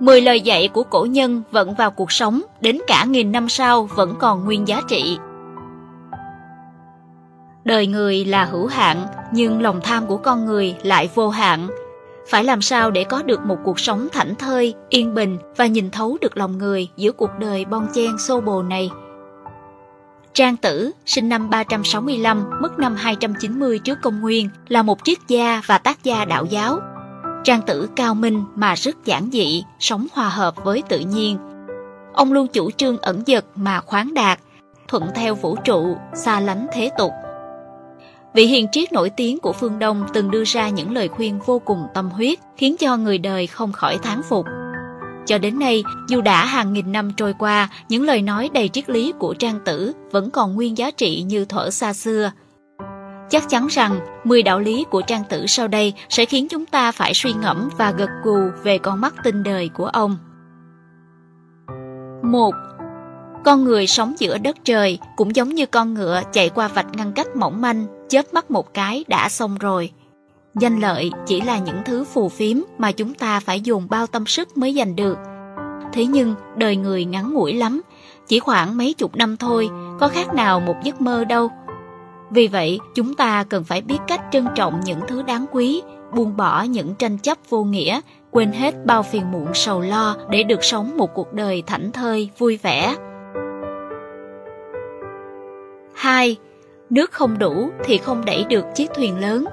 Mười lời dạy của cổ nhân vẫn vào cuộc sống, đến cả nghìn năm sau vẫn còn nguyên giá trị. Đời người là hữu hạn, nhưng lòng tham của con người lại vô hạn. Phải làm sao để có được một cuộc sống thảnh thơi, yên bình và nhìn thấu được lòng người giữa cuộc đời bon chen xô bồ này? Trang Tử, sinh năm 365, mất năm 290 trước công nguyên, là một triết gia và tác gia đạo giáo. Trang Tử cao minh mà rất giản dị, sống hòa hợp với tự nhiên. Ông luôn chủ trương ẩn dật mà khoáng đạt, thuận theo vũ trụ, xa lánh thế tục. Vị hiền triết nổi tiếng của phương Đông từng đưa ra những lời khuyên vô cùng tâm huyết, khiến cho người đời không khỏi thán phục. Cho đến nay, dù đã hàng nghìn năm trôi qua, những lời nói đầy triết lý của Trang Tử vẫn còn nguyên giá trị như thuở xa xưa. Chắc chắn rằng 10 đạo lý của Trang Tử sau đây sẽ khiến chúng ta phải suy ngẫm và gật gù về con mắt tinh đời của ông. 1. Con người sống giữa đất trời cũng giống như con ngựa chạy qua vạch ngăn cách mỏng manh, chớp mắt một cái đã xong rồi. Danh lợi chỉ là những thứ phù phiếm mà chúng ta phải dùng bao tâm sức mới giành được. Thế nhưng đời người ngắn ngủi lắm, chỉ khoảng mấy chục năm thôi, có khác nào một giấc mơ đâu. Vì vậy, chúng ta cần phải biết cách trân trọng những thứ đáng quý, buông bỏ những tranh chấp vô nghĩa, quên hết bao phiền muộn sầu lo để được sống một cuộc đời thảnh thơi, vui vẻ. 2. Nước không đủ thì không đẩy được chiếc thuyền lớn.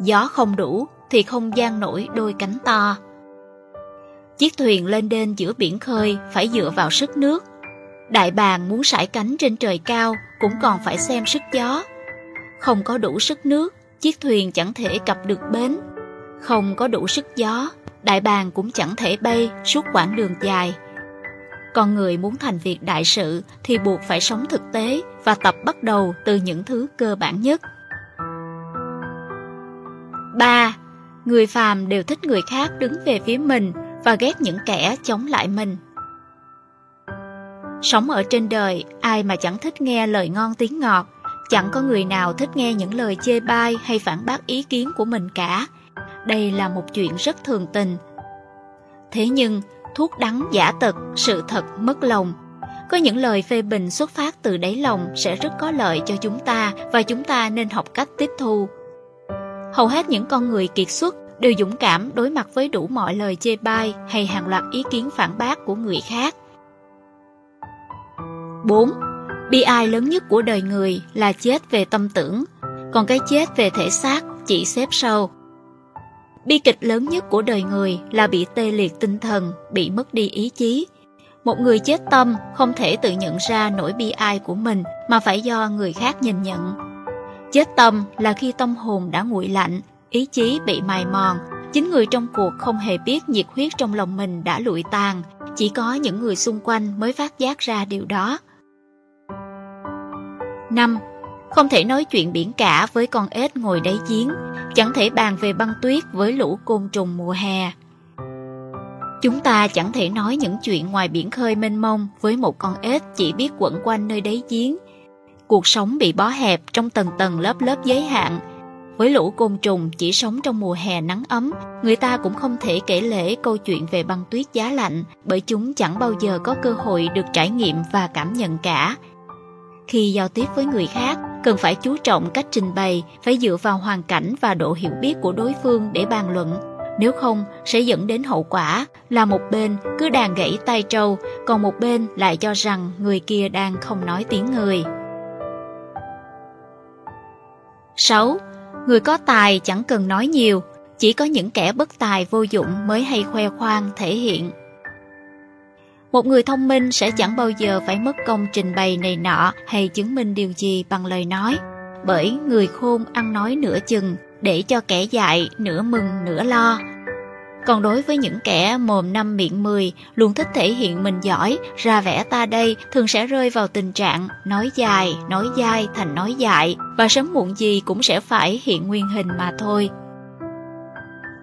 Gió không đủ thì không gian nổi đôi cánh to. Chiếc thuyền lên đên giữa biển khơi phải dựa vào sức nước. Đại bàng muốn sải cánh trên trời cao cũng còn phải xem sức gió. Không có đủ sức nước, chiếc thuyền chẳng thể cập được bến. Không có đủ sức gió, đại bàng cũng chẳng thể bay suốt quãng đường dài. Con người muốn thành việc đại sự thì buộc phải sống thực tế và tập bắt đầu từ những thứ cơ bản nhất. 3. Người phàm đều thích người khác đứng về phía mình và ghét những kẻ chống lại mình. Sống ở trên đời, ai mà chẳng thích nghe lời ngon tiếng ngọt, chẳng có người nào thích nghe những lời chê bai hay phản bác ý kiến của mình cả. Đây là một chuyện rất thường tình. Thế nhưng, thuốc đắng giả tật, sự thật mất lòng. Có những lời phê bình xuất phát từ đáy lòng sẽ rất có lợi cho chúng ta và chúng ta nên học cách tiếp thu. Hầu hết những con người kiệt xuất đều dũng cảm đối mặt với đủ mọi lời chê bai hay hàng loạt ý kiến phản bác của người khác. 4. Bi ai lớn nhất của đời người là chết về tâm tưởng, còn cái chết về thể xác chỉ xếp sau. Bi kịch lớn nhất của đời người là bị tê liệt tinh thần, bị mất đi ý chí. Một người chết tâm không thể tự nhận ra nỗi bi ai của mình mà phải do người khác nhìn nhận. Chết tâm là khi tâm hồn đã nguội lạnh, ý chí bị mài mòn, chính người trong cuộc không hề biết nhiệt huyết trong lòng mình đã lụi tàn, chỉ có những người xung quanh mới phát giác ra điều đó. 5. Không thể nói chuyện biển cả với con ếch ngồi đáy giếng, chẳng thể bàn về băng tuyết với lũ côn trùng mùa hè. Chúng ta chẳng thể nói những chuyện ngoài biển khơi mênh mông với một con ếch chỉ biết quẩn quanh nơi đáy giếng. Cuộc sống bị bó hẹp trong tầng tầng lớp lớp giới hạn. Với lũ côn trùng chỉ sống trong mùa hè nắng ấm, người ta cũng không thể kể lể câu chuyện về băng tuyết giá lạnh bởi chúng chẳng bao giờ có cơ hội được trải nghiệm và cảm nhận cả. Khi giao tiếp với người khác, cần phải chú trọng cách trình bày, phải dựa vào hoàn cảnh và độ hiểu biết của đối phương để bàn luận. Nếu không, sẽ dẫn đến hậu quả là một bên cứ đàn gãy tay trâu, còn một bên lại cho rằng người kia đang không nói tiếng người. 6. Người có tài chẳng cần nói nhiều, chỉ có những kẻ bất tài vô dụng mới hay khoe khoang thể hiện. Một người thông minh sẽ chẳng bao giờ phải mất công trình bày này nọ hay chứng minh điều gì bằng lời nói, bởi người khôn ăn nói nửa chừng để cho kẻ dại nửa mừng nửa lo. Còn đối với những kẻ mồm năm miệng mười luôn thích thể hiện mình giỏi, ra vẻ ta đây thường sẽ rơi vào tình trạng nói dài, nói dai thành nói dại và sớm muộn gì cũng sẽ phải hiện nguyên hình mà thôi.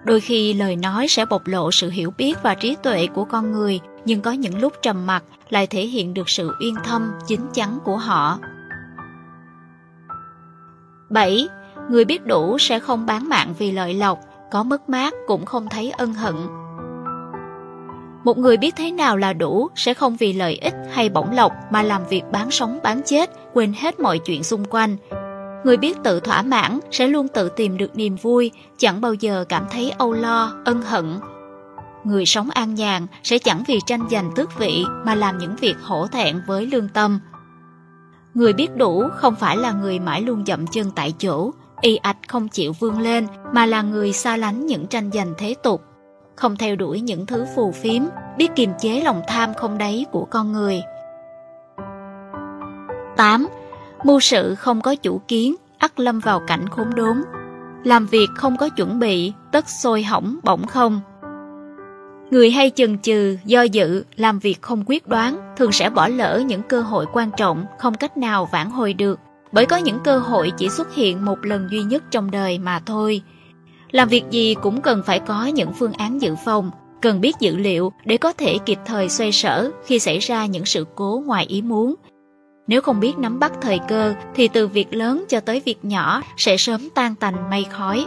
Đôi khi lời nói sẽ bộc lộ sự hiểu biết và trí tuệ của con người, nhưng có những lúc trầm mặc lại thể hiện được sự uyên thâm, chính chắn của họ. 7. Người biết đủ sẽ không bán mạng vì lợi lộc, có mất mát cũng không thấy ân hận. Một người biết thế nào là đủ sẽ không vì lợi ích hay bổng lộc mà làm việc bán sống bán chết, quên hết mọi chuyện xung quanh. Người biết tự thỏa mãn sẽ luôn tự tìm được niềm vui, chẳng bao giờ cảm thấy âu lo, ân hận. Người sống an nhàn sẽ chẳng vì tranh giành tước vị mà làm những việc hổ thẹn với lương tâm. Người biết đủ không phải là người mãi luôn dậm chân tại chỗ, y ạch không chịu vươn lên mà là người xa lánh những tranh giành thế tục, không theo đuổi những thứ phù phiếm, biết kiềm chế lòng tham không đáy của con người. 8. Mưu sự không có chủ kiến, ắt lâm vào cảnh khốn đốn. Làm việc không có chuẩn bị, tất sôi hỏng bỗng không. Người hay chần chừ, do dự, làm việc không quyết đoán, thường sẽ bỏ lỡ những cơ hội quan trọng, không cách nào vãn hồi được. Bởi có những cơ hội chỉ xuất hiện một lần duy nhất trong đời mà thôi. Làm việc gì cũng cần phải có những phương án dự phòng, cần biết dữ liệu để có thể kịp thời xoay sở khi xảy ra những sự cố ngoài ý muốn. Nếu không biết nắm bắt thời cơ thì từ việc lớn cho tới việc nhỏ sẽ sớm tan tành mây khói.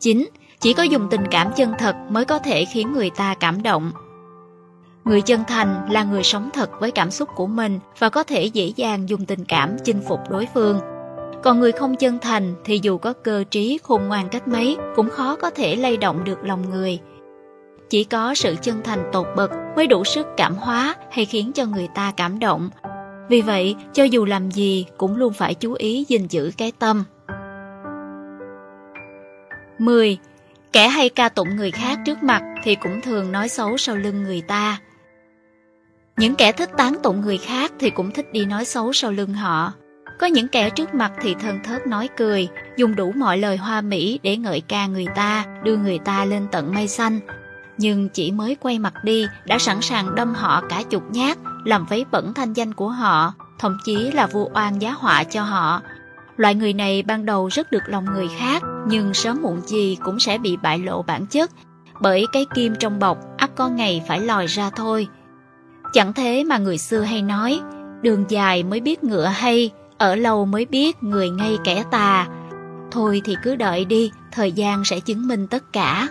9. Chỉ có dùng tình cảm chân thật mới có thể khiến người ta cảm động. Người chân thành là người sống thật với cảm xúc của mình và có thể dễ dàng dùng tình cảm chinh phục đối phương. Còn người không chân thành thì dù có cơ trí khôn ngoan cách mấy cũng khó có thể lay động được lòng người. Chỉ có sự chân thành tột bậc mới đủ sức cảm hóa hay khiến cho người ta cảm động. Vì vậy, cho dù làm gì cũng luôn phải chú ý gìn giữ cái tâm. 10. Kẻ hay ca tụng người khác trước mặt thì cũng thường nói xấu sau lưng người ta. Những kẻ thích tán tụng người khác thì cũng thích đi nói xấu sau lưng họ. Có những kẻ trước mặt thì thân thớt nói cười, dùng đủ mọi lời hoa mỹ để ngợi ca người ta, đưa người ta lên tận mây xanh. Nhưng chỉ mới quay mặt đi đã sẵn sàng đâm họ cả chục nhát, làm vấy bẩn thanh danh của họ, thậm chí là vu oan giá họa cho họ. Loại người này ban đầu rất được lòng người khác, nhưng sớm muộn gì cũng sẽ bị bại lộ bản chất, bởi cái kim trong bọc ắt có ngày phải lòi ra thôi. Chẳng thế mà người xưa hay nói, đường dài mới biết ngựa hay, ở lâu mới biết người ngay kẻ tà. Thôi thì cứ đợi đi, thời gian sẽ chứng minh tất cả.